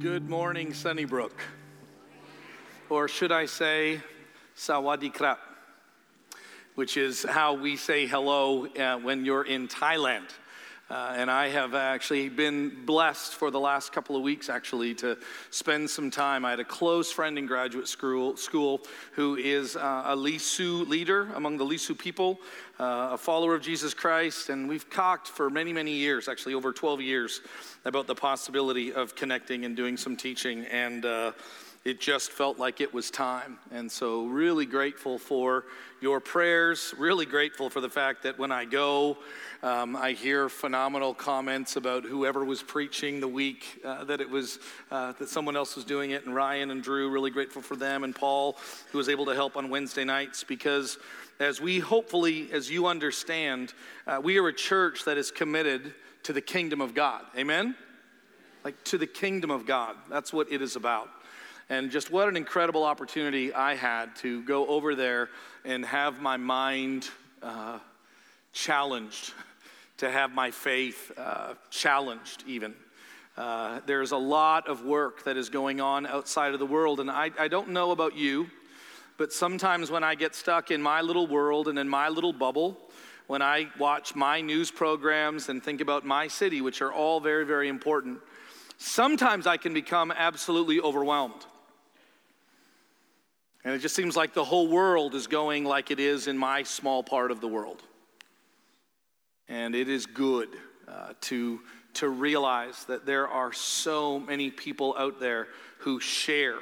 Good morning, Sunnybrook. Or should I say, Sawadee which is how we say hello uh, when you're in Thailand. Uh, and I have actually been blessed for the last couple of weeks, actually, to spend some time. I had a close friend in graduate school, school who is uh, a Lisu leader among the Lisu people, uh, a follower of Jesus Christ. And we've talked for many, many years, actually over 12 years, about the possibility of connecting and doing some teaching. And uh, it just felt like it was time. And so, really grateful for your prayers. Really grateful for the fact that when I go, um, I hear phenomenal comments about whoever was preaching the week uh, that it was uh, that someone else was doing it. And Ryan and Drew, really grateful for them, and Paul, who was able to help on Wednesday nights because. As we hopefully, as you understand, uh, we are a church that is committed to the kingdom of God. Amen? Like to the kingdom of God. That's what it is about. And just what an incredible opportunity I had to go over there and have my mind uh, challenged, to have my faith uh, challenged, even. Uh, there's a lot of work that is going on outside of the world, and I, I don't know about you, but sometimes when I get stuck in my little world and in my little bubble, when I watch my news programs and think about my city, which are all very, very important, sometimes I can become absolutely overwhelmed. And it just seems like the whole world is going like it is in my small part of the world. And it is good uh, to, to realize that there are so many people out there who share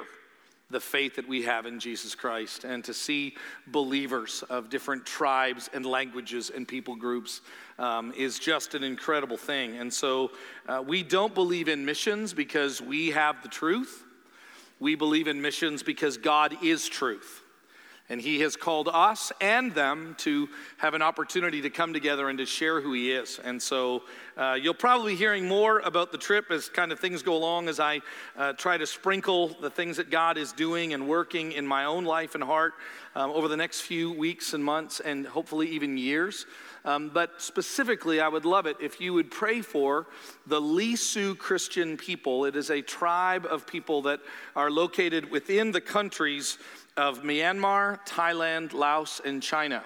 the faith that we have in Jesus Christ and to see believers of different tribes and languages and people groups um, is just an incredible thing. And so uh, we don't believe in missions because we have the truth. We believe in missions because God is truth. And He has called us and them to have an opportunity to come together and to share who He is. And so uh, you'll probably be hearing more about the trip as kind of things go along as I uh, try to sprinkle the things that God is doing and working in my own life and heart um, over the next few weeks and months and hopefully even years. Um, but specifically, I would love it if you would pray for the Lisu Christian people. It is a tribe of people that are located within the countries of Myanmar, Thailand, Laos, and China.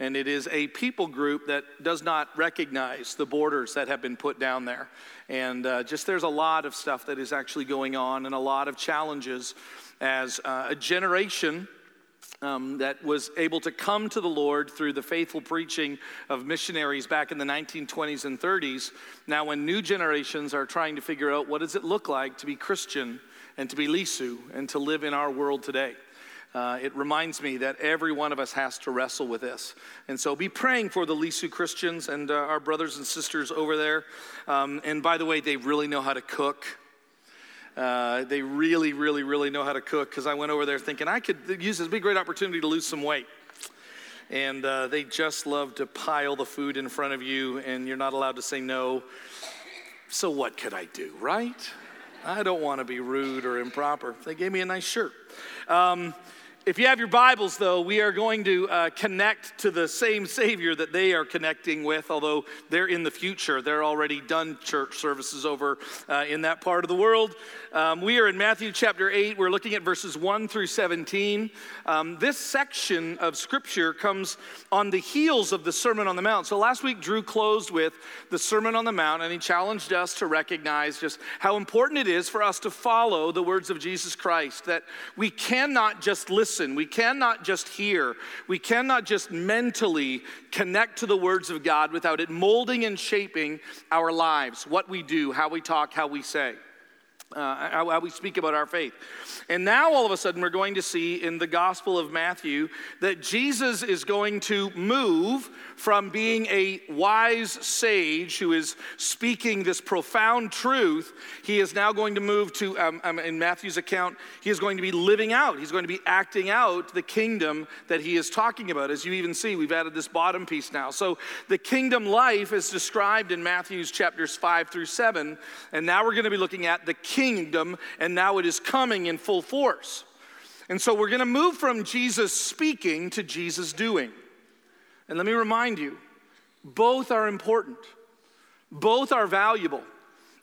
And it is a people group that does not recognize the borders that have been put down there. And uh, just there's a lot of stuff that is actually going on and a lot of challenges as uh, a generation um, that was able to come to the Lord through the faithful preaching of missionaries back in the 1920s and 30s. Now, when new generations are trying to figure out what does it look like to be Christian and to be Lisu and to live in our world today. Uh, it reminds me that every one of us has to wrestle with this. And so be praying for the Lisu Christians and uh, our brothers and sisters over there. Um, and by the way, they really know how to cook. Uh, they really, really, really know how to cook because I went over there thinking I could use this big, great opportunity to lose some weight. And uh, they just love to pile the food in front of you, and you're not allowed to say no. So, what could I do, right? I don't want to be rude or improper. They gave me a nice shirt. Um, if you have your Bibles, though, we are going to uh, connect to the same Savior that they are connecting with, although they're in the future. They're already done church services over uh, in that part of the world. Um, we are in Matthew chapter 8. We're looking at verses 1 through 17. Um, this section of Scripture comes on the heels of the Sermon on the Mount. So last week, Drew closed with the Sermon on the Mount, and he challenged us to recognize just how important it is for us to follow the words of Jesus Christ, that we cannot just listen listen. We cannot just hear. We cannot just mentally connect to the words of God without it molding and shaping our lives, what we do, how we talk, how we say uh, how, how, we speak about our faith. And now, all of a sudden, we're going to see in the Gospel of Matthew that Jesus is going to move from being a wise sage who is speaking this profound truth. He is now going to move to, um, um, in Matthew's account, he is going to be living out, he's going to be acting out the kingdom that he is talking about. As you even see, we've added this bottom piece now. So, the kingdom life is described in Matthew's chapters 5 through 7. And now we're going to be looking at the kingdom, and now it is coming in full force. And so we're going to move from Jesus speaking to Jesus doing. And let me remind you, both are important, both are valuable,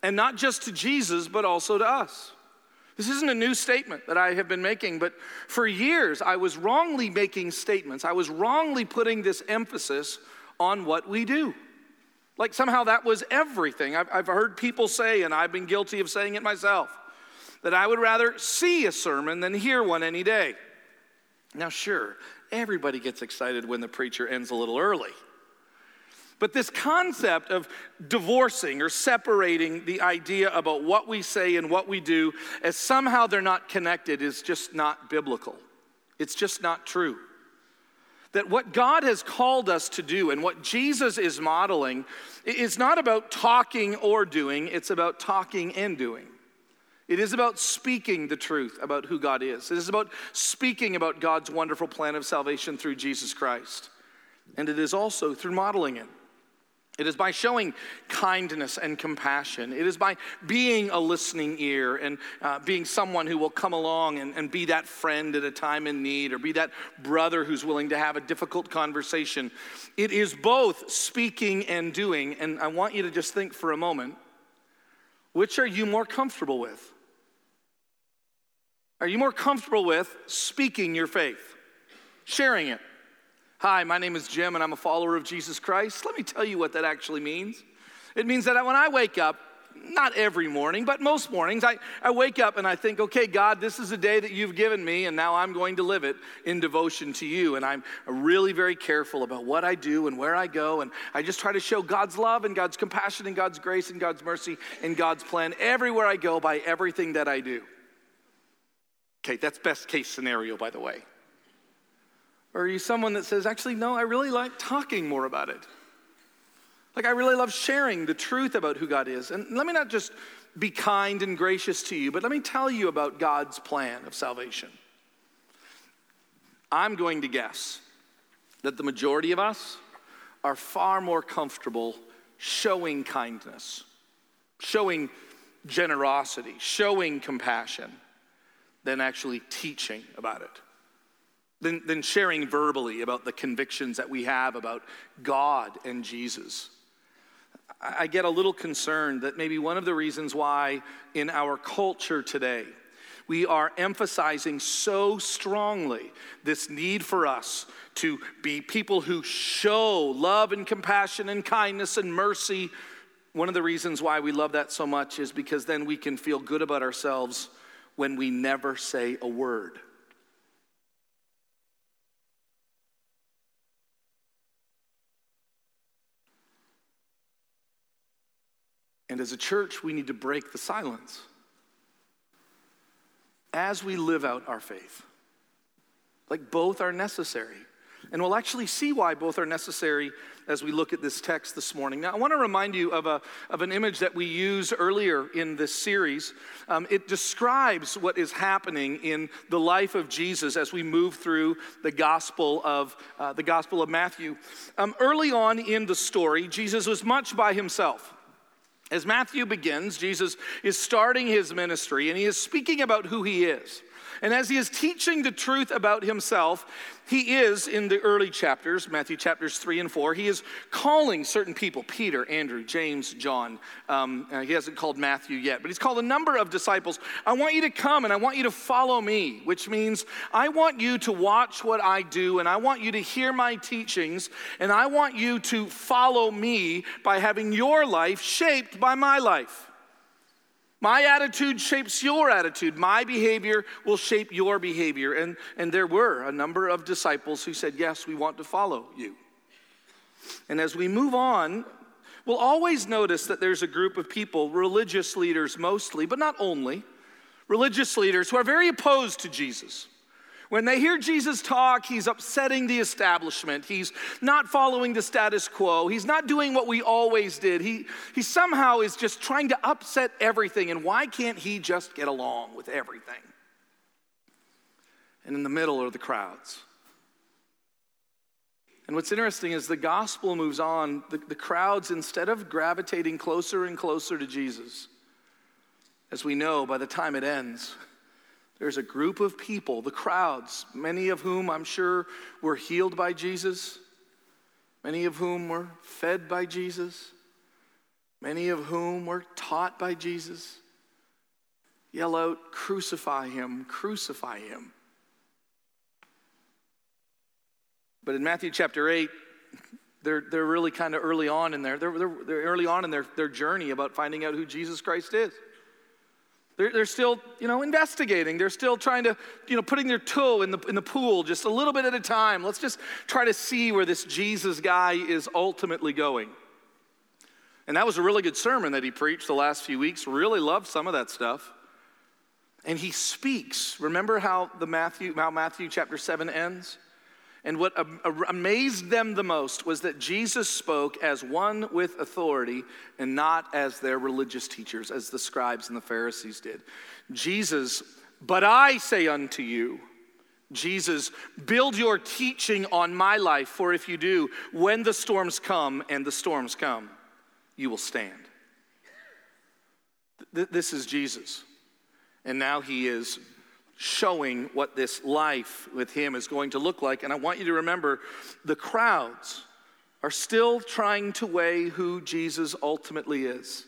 and not just to Jesus, but also to us. This isn't a new statement that I have been making, but for years I was wrongly making statements. I was wrongly putting this emphasis on what we do. Like somehow that was everything. I've, I've heard people say, and I've been guilty of saying it myself, that I would rather see a sermon than hear one any day. Now, sure, everybody gets excited when the preacher ends a little early. But this concept of divorcing or separating the idea about what we say and what we do as somehow they're not connected is just not biblical. It's just not true. That what God has called us to do and what Jesus is modeling is not about talking or doing, it's about talking and doing. It is about speaking the truth about who God is. It is about speaking about God's wonderful plan of salvation through Jesus Christ. And it is also through modeling it. It is by showing kindness and compassion. It is by being a listening ear and uh, being someone who will come along and, and be that friend at a time in need or be that brother who's willing to have a difficult conversation. It is both speaking and doing. And I want you to just think for a moment which are you more comfortable with? Are you more comfortable with speaking your faith, sharing it? Hi, my name is Jim and I'm a follower of Jesus Christ. Let me tell you what that actually means. It means that when I wake up, not every morning, but most mornings, I, I wake up and I think, okay, God, this is a day that you've given me, and now I'm going to live it in devotion to you. And I'm really very careful about what I do and where I go. And I just try to show God's love and God's compassion and God's grace and God's mercy and God's plan everywhere I go by everything that I do. Okay, that's best case scenario, by the way. Or are you someone that says, actually, no, I really like talking more about it? Like, I really love sharing the truth about who God is. And let me not just be kind and gracious to you, but let me tell you about God's plan of salvation. I'm going to guess that the majority of us are far more comfortable showing kindness, showing generosity, showing compassion, than actually teaching about it than, than sharing verbally about the convictions that we have about God and Jesus. I get a little concerned that maybe one of the reasons why in our culture today we are emphasizing so strongly this need for us to be people who show love and compassion and kindness and mercy. One of the reasons why we love that so much is because then we can feel good about ourselves when we never say a word. And as a church, we need to break the silence as we live out our faith. Like both are necessary. And we'll actually see why both are necessary as we look at this text this morning. Now, I want to remind you of, a, of an image that we used earlier in this series. Um, it describes what is happening in the life of Jesus as we move through the Gospel of, uh, the Gospel of Matthew. Um, early on in the story, Jesus was much by himself. As Matthew begins, Jesus is starting his ministry and he is speaking about who he is. And as he is teaching the truth about himself, he is in the early chapters, Matthew chapters three and four, he is calling certain people Peter, Andrew, James, John. Um, uh, he hasn't called Matthew yet, but he's called a number of disciples. I want you to come and I want you to follow me, which means I want you to watch what I do and I want you to hear my teachings and I want you to follow me by having your life shaped by my life. My attitude shapes your attitude. My behavior will shape your behavior. And, and there were a number of disciples who said, Yes, we want to follow you. And as we move on, we'll always notice that there's a group of people, religious leaders mostly, but not only, religious leaders who are very opposed to Jesus. When they hear Jesus talk, he's upsetting the establishment. He's not following the status quo. He's not doing what we always did. He, he somehow is just trying to upset everything. And why can't he just get along with everything? And in the middle are the crowds. And what's interesting is the gospel moves on. The, the crowds, instead of gravitating closer and closer to Jesus, as we know by the time it ends, there's a group of people, the crowds, many of whom I'm sure were healed by Jesus, many of whom were fed by Jesus, many of whom were taught by Jesus. yell out, Crucify him, crucify him. But in Matthew chapter 8, they're, they're really kind of early on in there. They're, they're, they're early on in their, their journey about finding out who Jesus Christ is. They're, they're still, you know, investigating. They're still trying to, you know, putting their toe in the, in the pool just a little bit at a time. Let's just try to see where this Jesus guy is ultimately going. And that was a really good sermon that he preached the last few weeks. Really loved some of that stuff. And he speaks. Remember how the Matthew, how Matthew chapter 7 ends? And what amazed them the most was that Jesus spoke as one with authority and not as their religious teachers, as the scribes and the Pharisees did. Jesus, but I say unto you, Jesus, build your teaching on my life, for if you do, when the storms come, and the storms come, you will stand. This is Jesus. And now he is showing what this life with him is going to look like. And I want you to remember the crowds are still trying to weigh who Jesus ultimately is.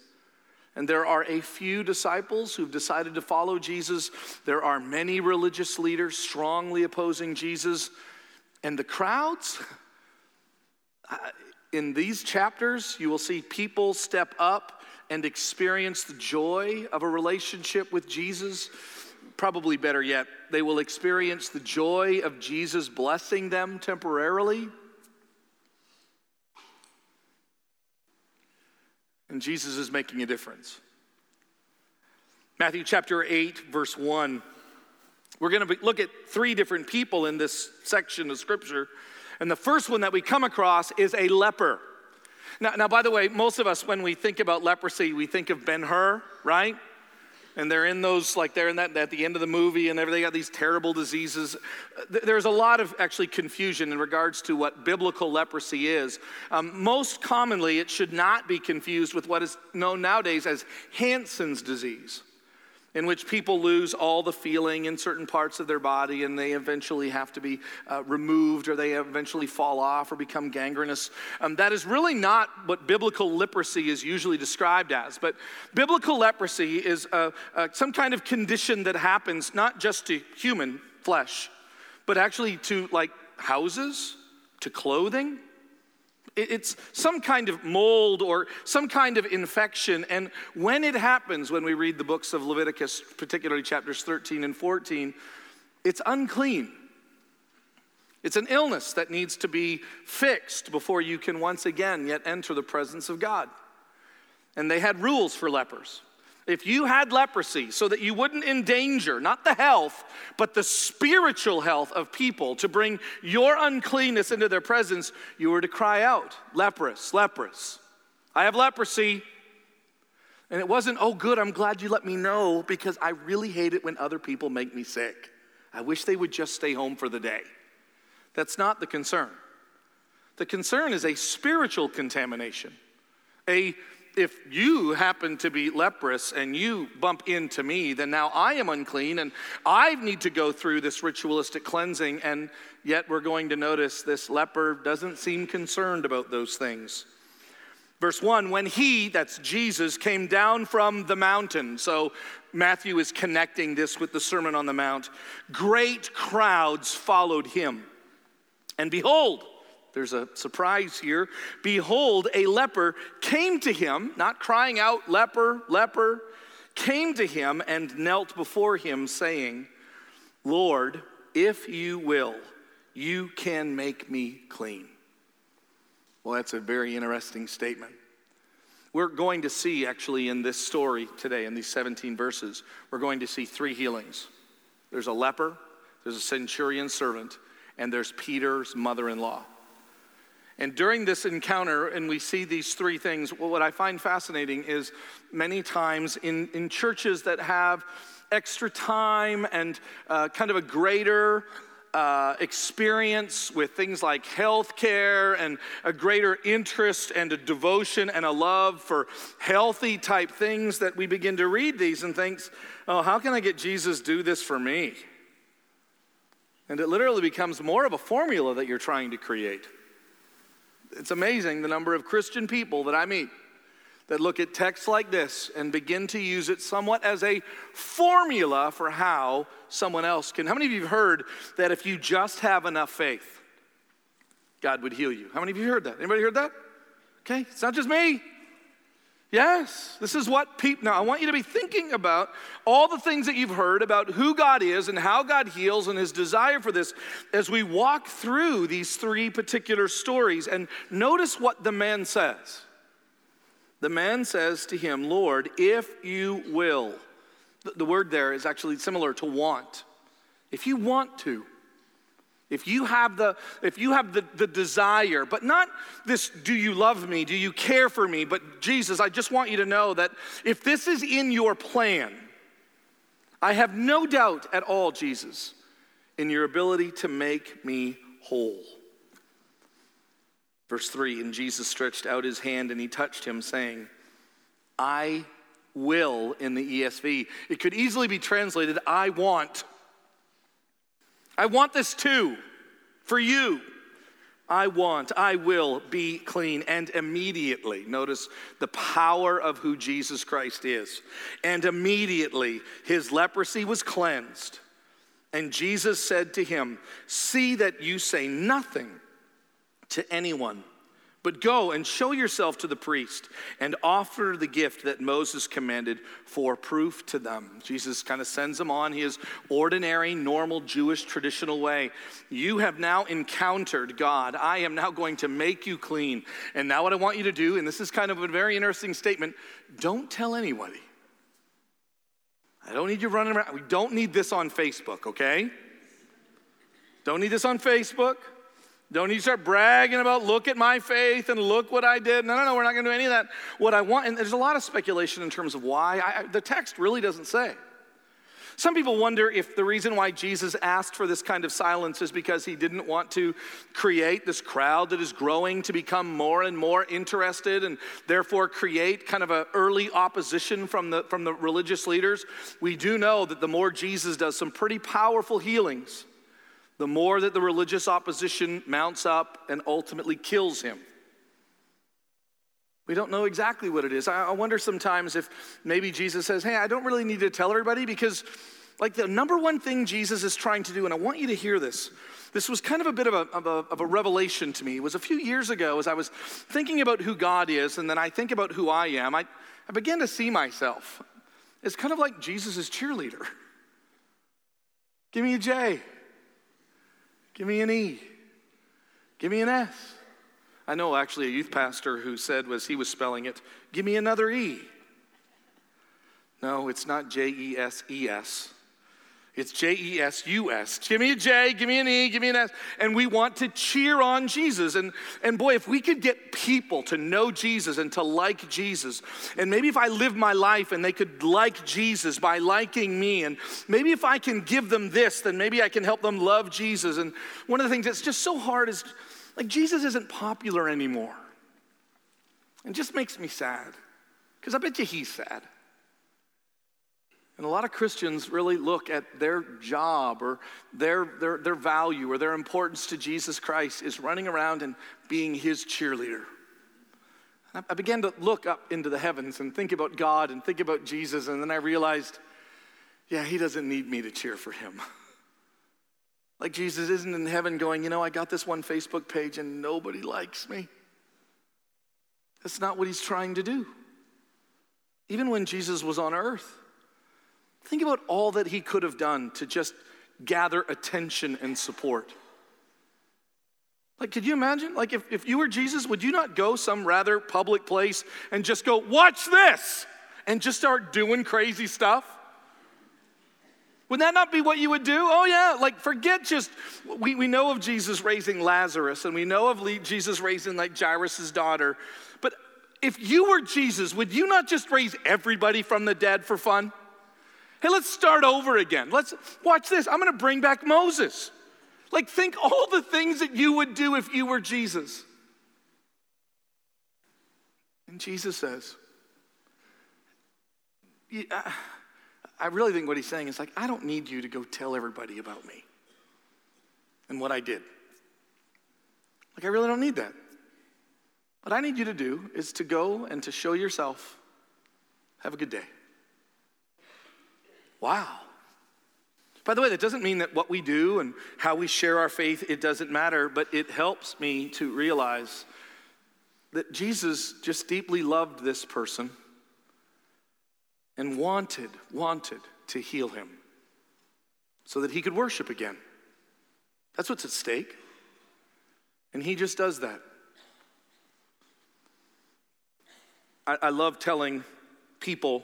And there are a few disciples who've decided to follow Jesus. There are many religious leaders strongly opposing Jesus. And the crowds, in these chapters, you will see people step up and experience the joy of a relationship with Jesus probably better yet, they will experience the joy of Jesus blessing them temporarily. And Jesus is making a difference. Matthew chapter 8, verse 1. We're going to look at three different people in this section of scripture. And the first one that we come across is a leper. Now, now by the way, most of us, when we think about leprosy, we think of Ben Hur, right? And they're in those like they're in that at the end of the movie and they got these terrible diseases. There's a lot of actually confusion in regards to what biblical leprosy is. Um, most commonly it should not be confused with what is known nowadays as hansen's disease in which people lose all the feeling in certain parts of their body and they eventually have to be uh, removed or they eventually fall off or become gangrenous. Um, that is really not what biblical leprosy is usually described as. But biblical leprosy is some kind of condition that happens not just to human flesh, but actually to like houses, to clothing, it's some kind of mold or some kind of infection. And when it happens, when we read the books of Leviticus, particularly chapters 13 and 14, it's unclean. It's an illness that needs to be fixed before you can once again yet enter the presence of God. And they had rules for lepers if you had leprosy so that you wouldn't endanger not the health, but the spiritual health of people to bring your uncleanness into their presence, you were to cry out, leprous, leprous. I have leprosy. And it wasn't, oh, good, I'm glad you let me know because I really hate it when other people make me sick. I wish they would just stay home for the day. That's not the concern. The concern is a spiritual contamination, a if you happen to be leprous and you bump into me, then now I am unclean and I need to go through this ritualistic cleansing. And yet we're going to notice this leper doesn't seem concerned about those things. Verse 1 When he, that's Jesus, came down from the mountain, so Matthew is connecting this with the Sermon on the Mount, great crowds followed him. And behold, there's a surprise here. Behold, a leper came to him, not crying out, leper, leper, came to him and knelt before him, saying, Lord, if you will, you can make me clean. Well, that's a very interesting statement. We're going to see, actually, in this story today, in these 17 verses, we're going to see three healings there's a leper, there's a centurion servant, and there's Peter's mother in law. And during this encounter, and we see these three things, well, what I find fascinating is many times in, in churches that have extra time and uh, kind of a greater uh, experience with things like healthcare and a greater interest and a devotion and a love for healthy type things that we begin to read these and thinks, oh, how can I get Jesus do this for me? And it literally becomes more of a formula that you're trying to create. It's amazing the number of Christian people that I meet that look at texts like this and begin to use it somewhat as a formula for how someone else can. How many of you have heard that if you just have enough faith, God would heal you? How many of you heard that? Anybody heard that? Okay, it's not just me. Yes, this is what people. Now, I want you to be thinking about all the things that you've heard about who God is and how God heals and his desire for this as we walk through these three particular stories. And notice what the man says. The man says to him, Lord, if you will. The word there is actually similar to want. If you want to. If you have the if you have the, the desire, but not this do you love me, do you care for me, but Jesus, I just want you to know that if this is in your plan, I have no doubt at all, Jesus, in your ability to make me whole. Verse 3 And Jesus stretched out his hand and he touched him, saying, I will in the ESV. It could easily be translated, I want. I want this too for you. I want, I will be clean. And immediately, notice the power of who Jesus Christ is. And immediately his leprosy was cleansed. And Jesus said to him, See that you say nothing to anyone but go and show yourself to the priest and offer the gift that Moses commanded for proof to them. Jesus kind of sends them on his ordinary, normal Jewish traditional way. You have now encountered God. I am now going to make you clean. And now, what I want you to do, and this is kind of a very interesting statement don't tell anybody. I don't need you running around. We don't need this on Facebook, okay? Don't need this on Facebook. Don't you start bragging about, look at my faith and look what I did. No, no, no, we're not going to do any of that. What I want, and there's a lot of speculation in terms of why. I, the text really doesn't say. Some people wonder if the reason why Jesus asked for this kind of silence is because he didn't want to create this crowd that is growing to become more and more interested and therefore create kind of an early opposition from the, from the religious leaders. We do know that the more Jesus does some pretty powerful healings, the more that the religious opposition mounts up and ultimately kills him. We don't know exactly what it is. I wonder sometimes if maybe Jesus says, Hey, I don't really need to tell everybody because, like, the number one thing Jesus is trying to do, and I want you to hear this. This was kind of a bit of a, of a, of a revelation to me. It was a few years ago as I was thinking about who God is, and then I think about who I am. I, I began to see myself as kind of like Jesus' cheerleader. Give me a J. Give me an E. Give me an S. I know actually a youth pastor who said was he was spelling it, give me another E. No, it's not J E S E S. It's J E S U S. Give me a J, give me an E, give me an S. And we want to cheer on Jesus. And, and boy, if we could get people to know Jesus and to like Jesus, and maybe if I live my life and they could like Jesus by liking me, and maybe if I can give them this, then maybe I can help them love Jesus. And one of the things that's just so hard is like Jesus isn't popular anymore. It just makes me sad because I bet you he's sad. And a lot of Christians really look at their job or their, their, their value or their importance to Jesus Christ is running around and being his cheerleader. I began to look up into the heavens and think about God and think about Jesus, and then I realized, yeah, he doesn't need me to cheer for him. Like Jesus isn't in heaven going, you know, I got this one Facebook page and nobody likes me. That's not what he's trying to do. Even when Jesus was on earth, Think about all that he could have done to just gather attention and support. Like, could you imagine? Like, if, if you were Jesus, would you not go some rather public place and just go, watch this, and just start doing crazy stuff? Would that not be what you would do? Oh, yeah, like forget just, we, we know of Jesus raising Lazarus and we know of Jesus raising like Jairus' daughter. But if you were Jesus, would you not just raise everybody from the dead for fun? Hey, let's start over again. Let's watch this. I'm going to bring back Moses. Like, think all the things that you would do if you were Jesus. And Jesus says, I really think what he's saying is like, I don't need you to go tell everybody about me and what I did. Like, I really don't need that. What I need you to do is to go and to show yourself. Have a good day. Wow. By the way, that doesn't mean that what we do and how we share our faith, it doesn't matter, but it helps me to realize that Jesus just deeply loved this person and wanted, wanted to heal him so that he could worship again. That's what's at stake. And he just does that. I, I love telling people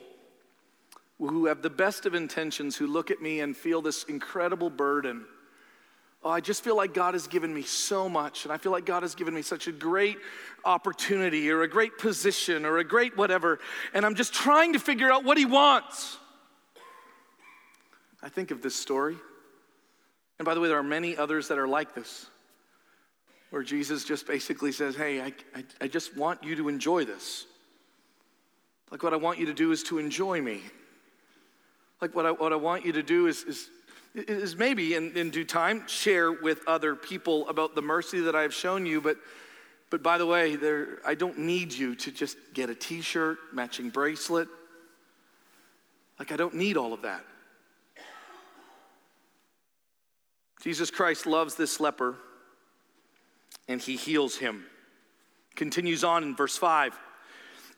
who have the best of intentions, who look at me and feel this incredible burden. Oh, I just feel like God has given me so much, and I feel like God has given me such a great opportunity or a great position or a great whatever, and I'm just trying to figure out what He wants. I think of this story. And by the way, there are many others that are like this, where Jesus just basically says, Hey, I, I, I just want you to enjoy this. Like, what I want you to do is to enjoy me. Like, what I, what I want you to do is, is, is maybe in, in due time share with other people about the mercy that I have shown you. But, but by the way, there, I don't need you to just get a t shirt, matching bracelet. Like, I don't need all of that. Jesus Christ loves this leper and he heals him. Continues on in verse 5.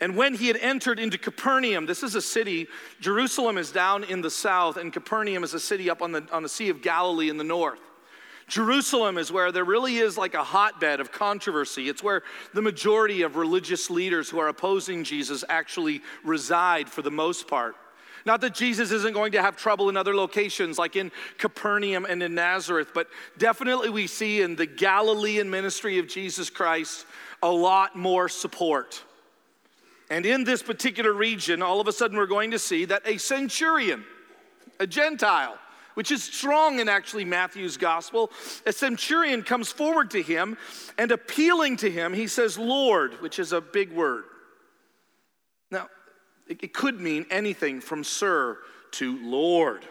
And when he had entered into Capernaum, this is a city, Jerusalem is down in the south, and Capernaum is a city up on the, on the Sea of Galilee in the north. Jerusalem is where there really is like a hotbed of controversy. It's where the majority of religious leaders who are opposing Jesus actually reside for the most part. Not that Jesus isn't going to have trouble in other locations like in Capernaum and in Nazareth, but definitely we see in the Galilean ministry of Jesus Christ a lot more support. And in this particular region, all of a sudden we're going to see that a centurion, a Gentile, which is strong in actually Matthew's gospel, a centurion comes forward to him and appealing to him, he says, Lord, which is a big word. Now, it could mean anything from sir to Lord.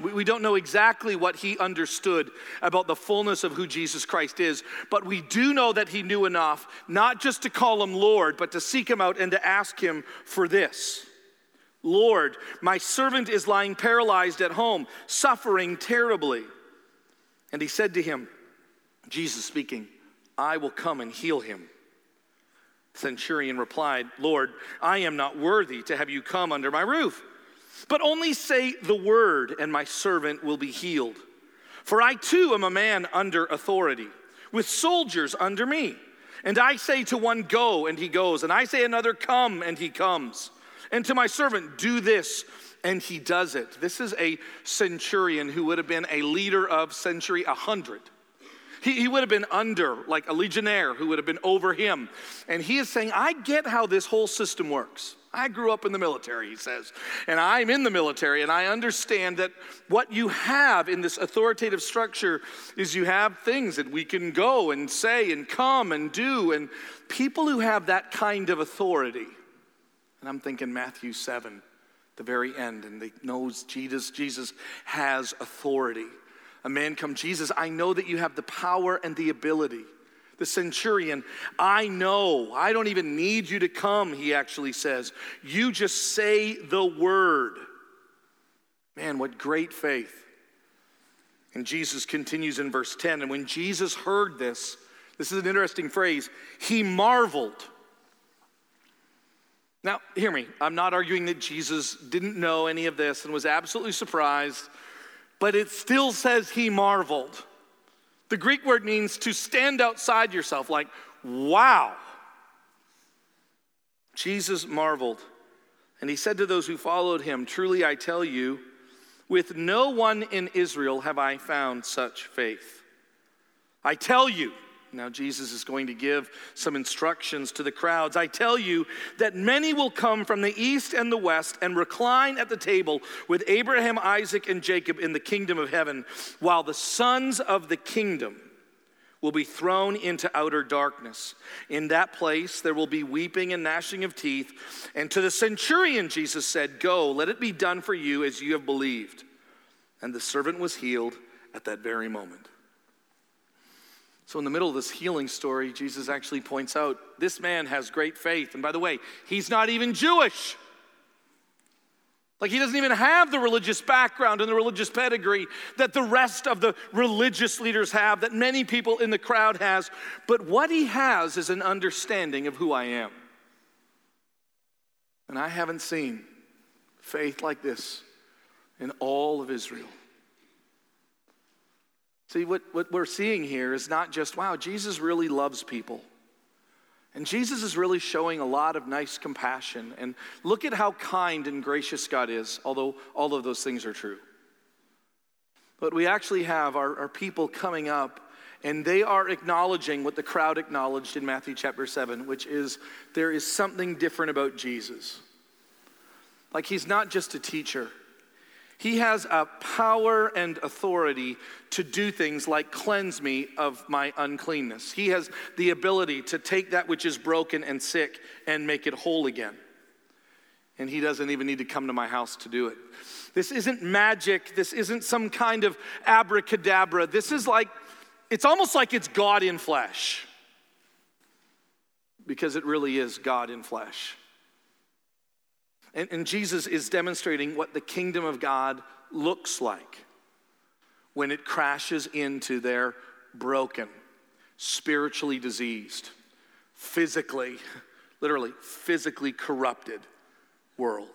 We, we don't know exactly what he understood about the fullness of who Jesus Christ is, but we do know that he knew enough not just to call him Lord, but to seek him out and to ask him for this. Lord, my servant is lying paralyzed at home, suffering terribly. And he said to him, Jesus speaking, I will come and heal him. Centurion replied, Lord, I am not worthy to have you come under my roof. But only say the word, and my servant will be healed. For I too am a man under authority, with soldiers under me. And I say to one, Go, and he goes. And I say another, Come, and he comes. And to my servant, Do this, and he does it. This is a centurion who would have been a leader of century 100. He, he would have been under, like a legionnaire who would have been over him. And he is saying, I get how this whole system works. I grew up in the military, he says, and I'm in the military, and I understand that what you have in this authoritative structure is you have things that we can go and say and come and do, and people who have that kind of authority. And I'm thinking Matthew 7, the very end, and they knows Jesus, Jesus has authority. A man come, Jesus, I know that you have the power and the ability the centurion, I know, I don't even need you to come, he actually says. You just say the word. Man, what great faith. And Jesus continues in verse 10. And when Jesus heard this, this is an interesting phrase, he marveled. Now, hear me. I'm not arguing that Jesus didn't know any of this and was absolutely surprised, but it still says he marveled. The Greek word means to stand outside yourself, like, wow. Jesus marveled, and he said to those who followed him, Truly I tell you, with no one in Israel have I found such faith. I tell you, now, Jesus is going to give some instructions to the crowds. I tell you that many will come from the east and the west and recline at the table with Abraham, Isaac, and Jacob in the kingdom of heaven, while the sons of the kingdom will be thrown into outer darkness. In that place, there will be weeping and gnashing of teeth. And to the centurion, Jesus said, Go, let it be done for you as you have believed. And the servant was healed at that very moment. So, in the middle of this healing story, Jesus actually points out this man has great faith. And by the way, he's not even Jewish. Like he doesn't even have the religious background and the religious pedigree that the rest of the religious leaders have, that many people in the crowd has. But what he has is an understanding of who I am. And I haven't seen faith like this in all of Israel. See, what, what we're seeing here is not just, wow, Jesus really loves people. And Jesus is really showing a lot of nice compassion. And look at how kind and gracious God is, although all of those things are true. But we actually have our, our people coming up, and they are acknowledging what the crowd acknowledged in Matthew chapter 7, which is there is something different about Jesus. Like he's not just a teacher, he has a power and authority to do things like cleanse me of my uncleanness. He has the ability to take that which is broken and sick and make it whole again. And he doesn't even need to come to my house to do it. This isn't magic. This isn't some kind of abracadabra. This is like, it's almost like it's God in flesh. Because it really is God in flesh. And, and Jesus is demonstrating what the kingdom of God looks like when it crashes into their broken, spiritually diseased, physically, literally, physically corrupted world.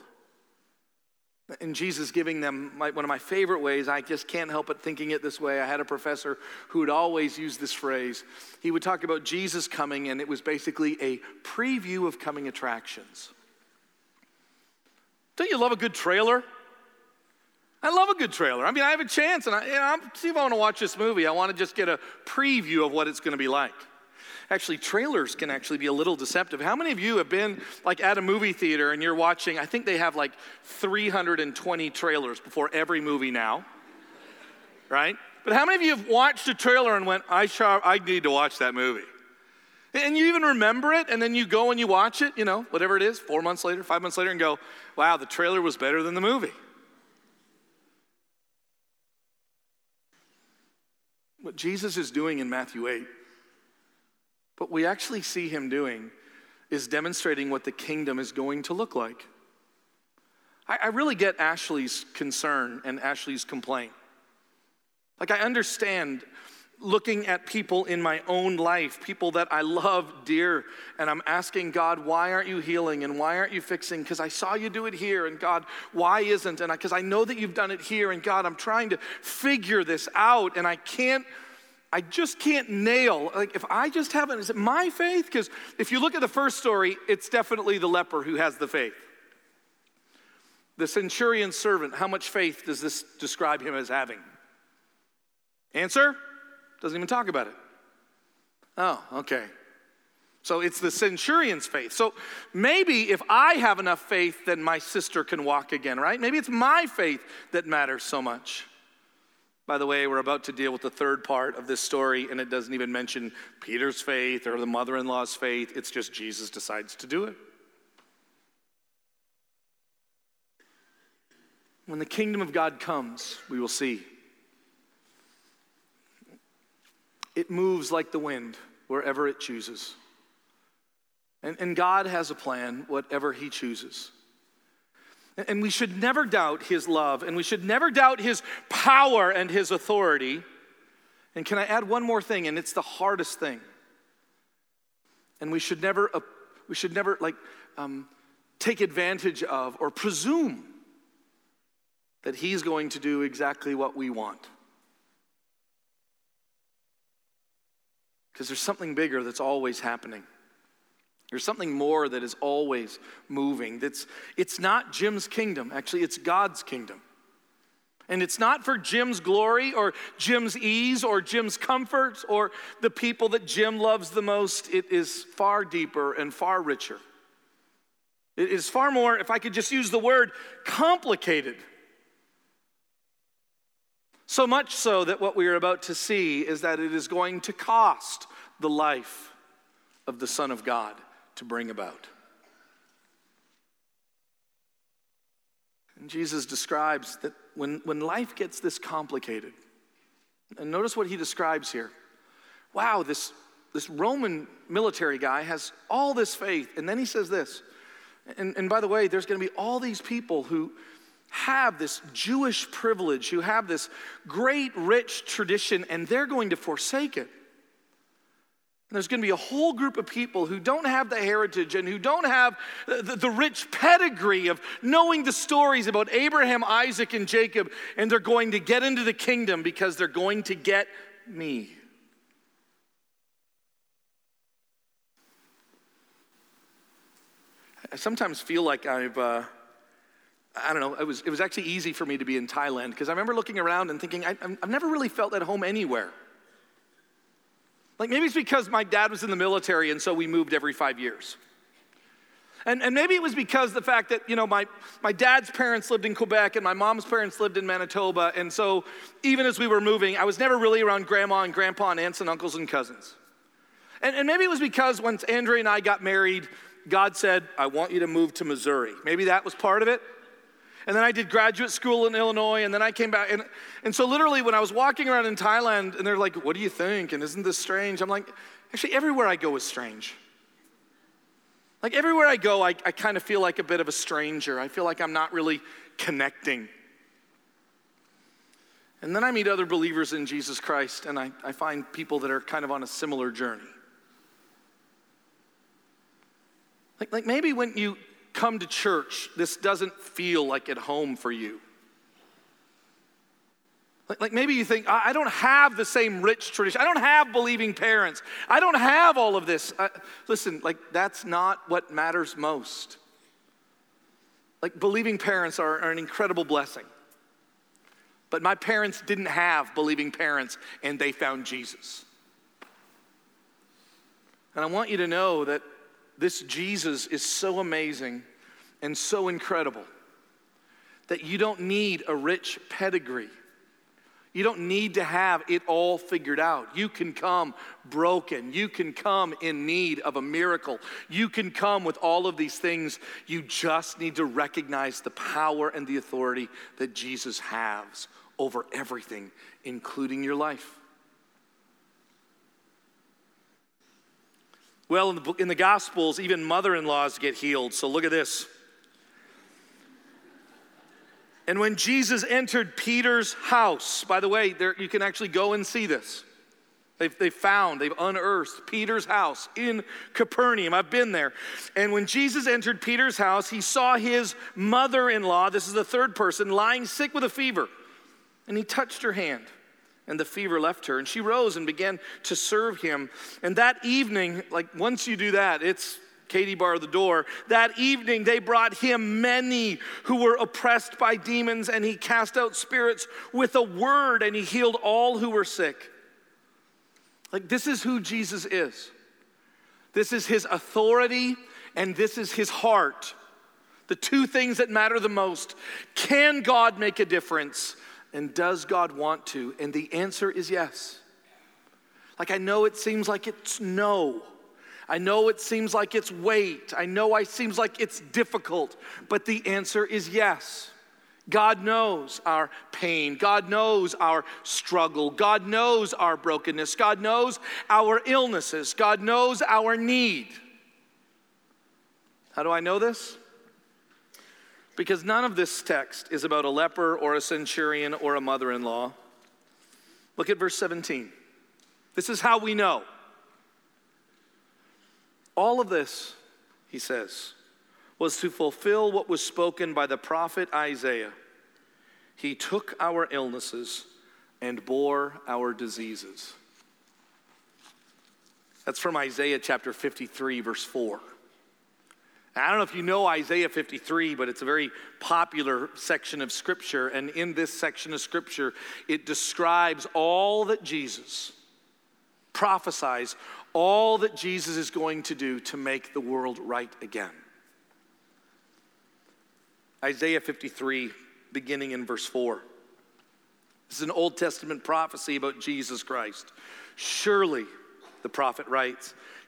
And Jesus giving them my, one of my favorite ways, I just can't help but thinking it this way. I had a professor who would always use this phrase. He would talk about Jesus coming, and it was basically a preview of coming attractions. Don't you love a good trailer? I love a good trailer. I mean, I have a chance, and I, you know, I'm, see if I want to watch this movie. I want to just get a preview of what it's going to be like. Actually, trailers can actually be a little deceptive. How many of you have been like at a movie theater and you're watching? I think they have like 320 trailers before every movie now, right? But how many of you have watched a trailer and went, "I sure, I need to watch that movie"? And you even remember it, and then you go and you watch it, you know, whatever it is, four months later, five months later, and go, wow, the trailer was better than the movie. What Jesus is doing in Matthew 8, what we actually see him doing is demonstrating what the kingdom is going to look like. I, I really get Ashley's concern and Ashley's complaint. Like, I understand looking at people in my own life, people that I love dear, and I'm asking God, why aren't you healing and why aren't you fixing? Because I saw you do it here, and God, why isn't? And because I, I know that you've done it here, and God, I'm trying to figure this out, and I can't. I just can't nail. Like, if I just haven't, is it my faith? Because if you look at the first story, it's definitely the leper who has the faith. The centurion servant, how much faith does this describe him as having? Answer? Doesn't even talk about it. Oh, okay. So it's the centurion's faith. So maybe if I have enough faith, then my sister can walk again, right? Maybe it's my faith that matters so much. By the way, we're about to deal with the third part of this story, and it doesn't even mention Peter's faith or the mother in law's faith. It's just Jesus decides to do it. When the kingdom of God comes, we will see. It moves like the wind wherever it chooses. And, and God has a plan, whatever He chooses. And, and we should never doubt His love, and we should never doubt His power and His authority. And can I add one more thing? And it's the hardest thing. And we should never, uh, we should never like um, take advantage of or presume that He's going to do exactly what we want. Because there's something bigger that's always happening. There's something more that is always moving. That's, it's not Jim's kingdom, actually, it's God's kingdom. And it's not for Jim's glory or Jim's ease or Jim's comfort or the people that Jim loves the most. It is far deeper and far richer. It is far more, if I could just use the word, complicated. So much so that what we are about to see is that it is going to cost the life of the Son of God to bring about. And Jesus describes that when, when life gets this complicated, and notice what he describes here wow, this, this Roman military guy has all this faith. And then he says this. And, and by the way, there's going to be all these people who have this Jewish privilege, who have this great, rich tradition, and they're going to forsake it. And there's going to be a whole group of people who don't have the heritage and who don't have the, the, rich pedigree of knowing the stories about Abraham, Isaac, and Jacob, and they're going to get into the kingdom because they're going to get me. I sometimes feel like I've, uh, I don't know, it was, it was actually easy for me to be in Thailand because I remember looking around and thinking, I, I've never really felt at home anywhere. Like maybe it's because my dad was in the military and so we moved every five years. And, and maybe it was because the fact that, you know, my, my dad's parents lived in Quebec and my mom's parents lived in Manitoba. And so even as we were moving, I was never really around grandma and grandpa and aunts and uncles and cousins. And, and maybe it was because once Andrea and I got married, God said, I want you to move to Missouri. Maybe that was part of it. And then I did graduate school in Illinois, and then I came back. And, and so, literally, when I was walking around in Thailand, and they're like, What do you think? And isn't this strange? I'm like, Actually, everywhere I go is strange. Like, everywhere I go, I, I kind of feel like a bit of a stranger. I feel like I'm not really connecting. And then I meet other believers in Jesus Christ, and I, I find people that are kind of on a similar journey. Like, like maybe when you come to church, this doesn't feel like at home for you. Like, like maybe you think, I, don't have the same rich tradition. I don't have believing parents. I don't have all of this. I, listen, like, that's not what matters most. Like, believing parents are, are an incredible blessing. But my parents didn't have believing parents, and they found Jesus. And I want you to know that this Jesus is so amazing and so incredible that you don't need a rich pedigree. You don't need to have it all figured out. You can come broken. You can come in need of a miracle. You can come with all of these things. You just need to recognize the power and the authority that Jesus has over everything, including your life. Well, in the, in the Gospels, even mother in laws get healed. So look at this. And when Jesus entered Peter's house, by the way, there, you can actually go and see this. They've, they found, they've unearthed Peter's house in Capernaum. I've been there. And when Jesus entered Peter's house, he saw his mother in law, this is the third person, lying sick with a fever. And he touched her hand and the fever left her. And she rose and began to serve him. And that evening, like once you do that, it's Katie bar the door. That evening, they brought him many who were oppressed by demons, and he cast out spirits with a word, and he healed all who were sick. Like, this is who Jesus is. This is his authority, and this is his heart. The two things that matter the most. Can God make a difference? And does God want to? And the answer is yes. Like, I know it seems like it's no. I know it seems like it's wait. I know it seems like it's difficult, but the answer is yes. God knows our pain. God knows our struggle. God knows our brokenness. God knows our illnesses. God knows our need. How do I know this? Because none of this text is about a leper or a centurion or a mother in law. Look at verse 17. This is how we know. All of this, he says, was to fulfill what was spoken by the prophet Isaiah. He took our illnesses and bore our diseases. That's from Isaiah chapter 53, verse 4. I don't know if you know Isaiah 53, but it's a very popular section of Scripture. And in this section of Scripture, it describes all that Jesus prophesies, all that Jesus is going to do to make the world right again. Isaiah 53, beginning in verse 4. This is an Old Testament prophecy about Jesus Christ. Surely, the prophet writes,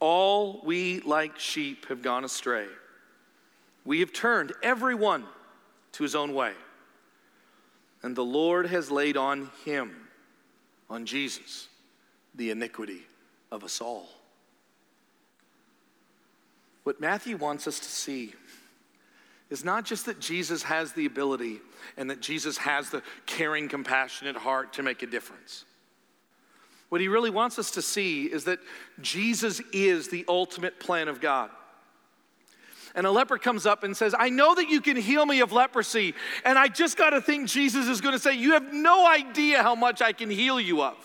All we like sheep have gone astray. We have turned every one to his own way. And the Lord has laid on him, on Jesus, the iniquity of us all. What Matthew wants us to see is not just that Jesus has the ability and that Jesus has the caring, compassionate heart to make a difference. What he really wants us to see is that Jesus is the ultimate plan of God. And a leper comes up and says, I know that you can heal me of leprosy. And I just got to think Jesus is going to say, You have no idea how much I can heal you of.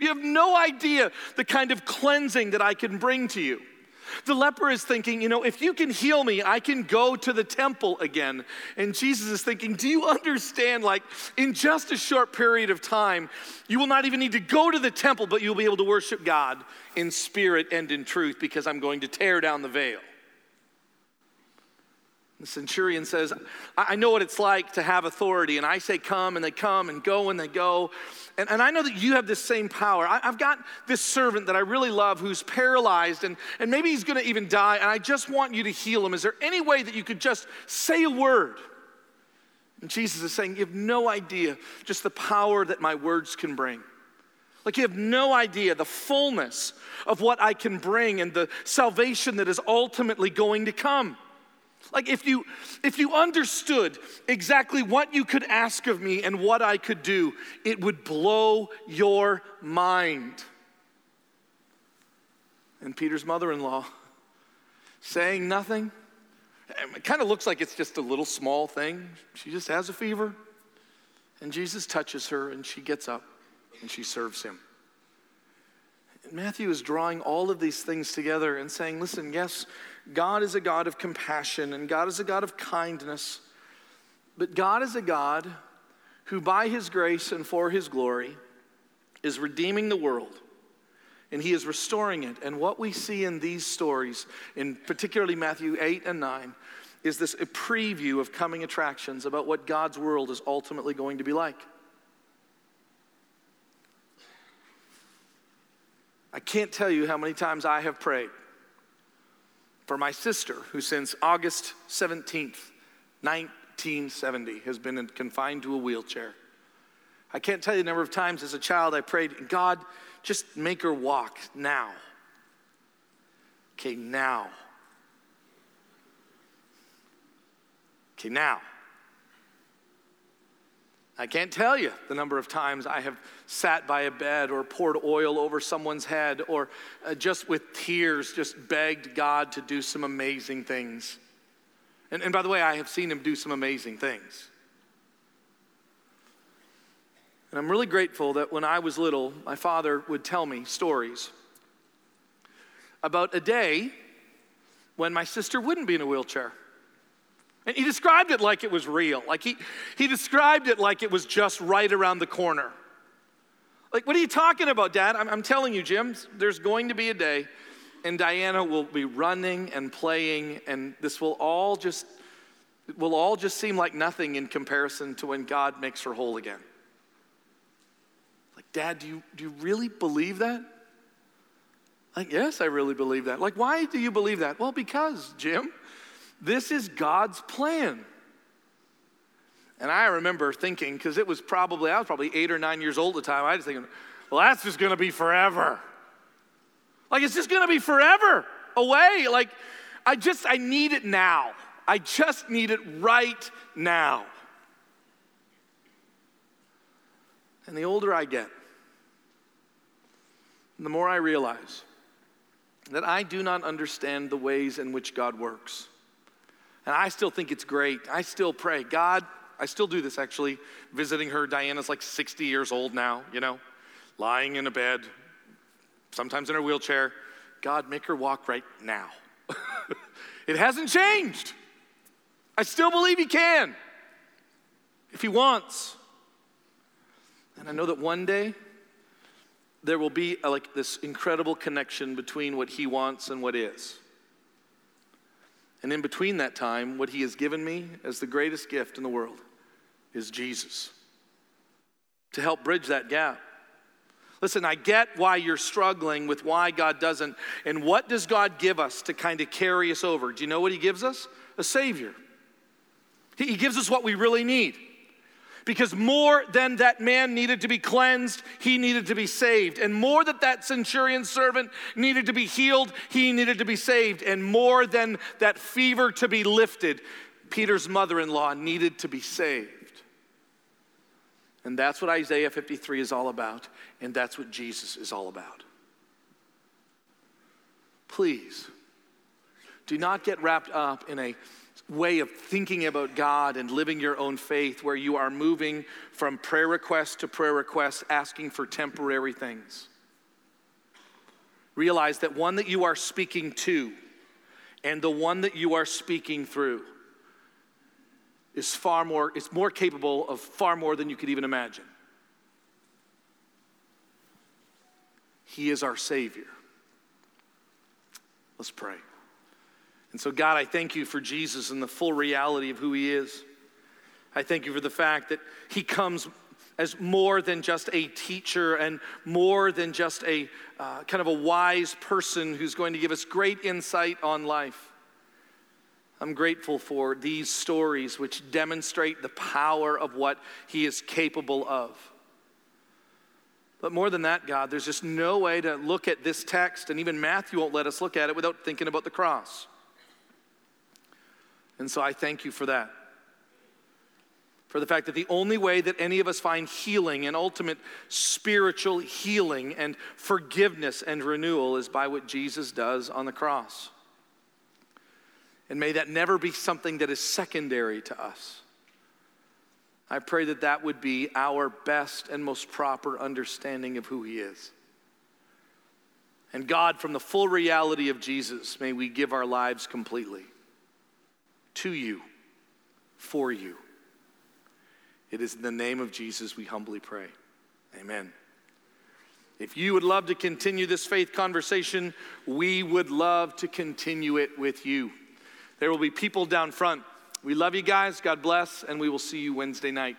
You have no idea the kind of cleansing that I can bring to you. The leper is thinking, you know, if you can heal me, I can go to the temple again. And Jesus is thinking, do you understand? Like, in just a short period of time, you will not even need to go to the temple, but you'll be able to worship God in spirit and in truth because I'm going to tear down the veil. The centurion says, I know what it's like to have authority, and I say come, and they come, and go, and they go. And, and I know that you have this same power. I, have got this servant that I really love who's paralyzed, and, and maybe he's gonna even die, and I just want you to heal him. Is there any way that you could just say a word? And Jesus is saying, You have no idea just the power that my words can bring. Like, you have no idea the fullness of what I can bring and the salvation that is ultimately going to come. Like if you if you understood exactly what you could ask of me and what I could do, it would blow your mind. And Peter's mother-in-law saying nothing. It kind of looks like it's just a little small thing. She just has a fever. And Jesus touches her and she gets up and she serves him. And Matthew is drawing all of these things together and saying, listen, yes, God is a God of compassion and God is a God of kindness, but God is a God who, by his grace and for his glory, is redeeming the world and he is restoring it. And what we see in these stories, in particularly Matthew 8 and 9, is this a preview of coming attractions about what God's world is ultimately going to be like. I can't tell you how many times I have prayed for my sister, who since August 17th, 1970, has been confined to a wheelchair. I can't tell you the number of times as a child I prayed, God, just make her walk now. Okay, now. Okay, now. I can't tell you the number of times I have sat by a bed or poured oil over someone's head or uh, just with tears just begged God to do some amazing things. And, and by the way, I have seen him do some amazing things. And I'm really grateful that when I was little, my father would tell me stories about a day when my sister wouldn't be in a wheelchair. And he described it like it was real. Like he, he described it like it was just right around the corner. Like, what are you talking about, Dad? I'm, I'm telling you, Jim, there's going to be a day, and Diana will be running and playing, and this will all just will all just seem like nothing in comparison to when God makes her whole again. Like, Dad, do you, do you really believe that? Like, yes, I really believe that. Like, why do you believe that? Well, because, Jim, this is God's plan. And I remember thinking, because it was probably, I was probably eight or nine years old at the time, I was thinking, well, that's just gonna be forever. Like, it's just gonna be forever away. Like, I just, I need it now. I just need it right now. And the older I get, the more I realize that I do not understand the ways in which God works. And I still think it's great. I still pray, God, I still do this actually, visiting her. Diana's like 60 years old now, you know, lying in a bed, sometimes in her wheelchair. God, make her walk right now. it hasn't changed. I still believe He can if He wants. And I know that one day there will be a, like this incredible connection between what He wants and what is. And in between that time, what He has given me as the greatest gift in the world is Jesus to help bridge that gap. Listen, I get why you're struggling with why God doesn't. And what does God give us to kind of carry us over? Do you know what He gives us? A Savior. He gives us what we really need. Because more than that man needed to be cleansed, he needed to be saved. And more that that centurion servant needed to be healed, he needed to be saved. And more than that fever to be lifted, Peter's mother in law needed to be saved. And that's what Isaiah 53 is all about. And that's what Jesus is all about. Please, do not get wrapped up in a way of thinking about God and living your own faith where you are moving from prayer request to prayer request, asking for temporary things. Realize that one that you are speaking to and the one that you are speaking through is far more, it's more capable of far more than you could even imagine. He is our Savior. Let's pray. And so, God, I thank you for Jesus and the full reality of who he is. I thank you for the fact that he comes as more than just a teacher and more than just a uh, kind of a wise person who's going to give us great insight on life. I'm grateful for these stories which demonstrate the power of what he is capable of. But more than that, God, there's just no way to look at this text, and even Matthew won't let us look at it without thinking about the cross. And so I thank you for that. For the fact that the only way that any of us find healing and ultimate spiritual healing and forgiveness and renewal is by what Jesus does on the cross. And may that never be something that is secondary to us. I pray that that would be our best and most proper understanding of who He is. And God, from the full reality of Jesus, may we give our lives completely to you, for you. It is in the name of Jesus we humbly pray. Amen. If you would love to continue this faith conversation, we would love to continue it with you. There will be people down front. We love you guys. God bless, and we will see you Wednesday night.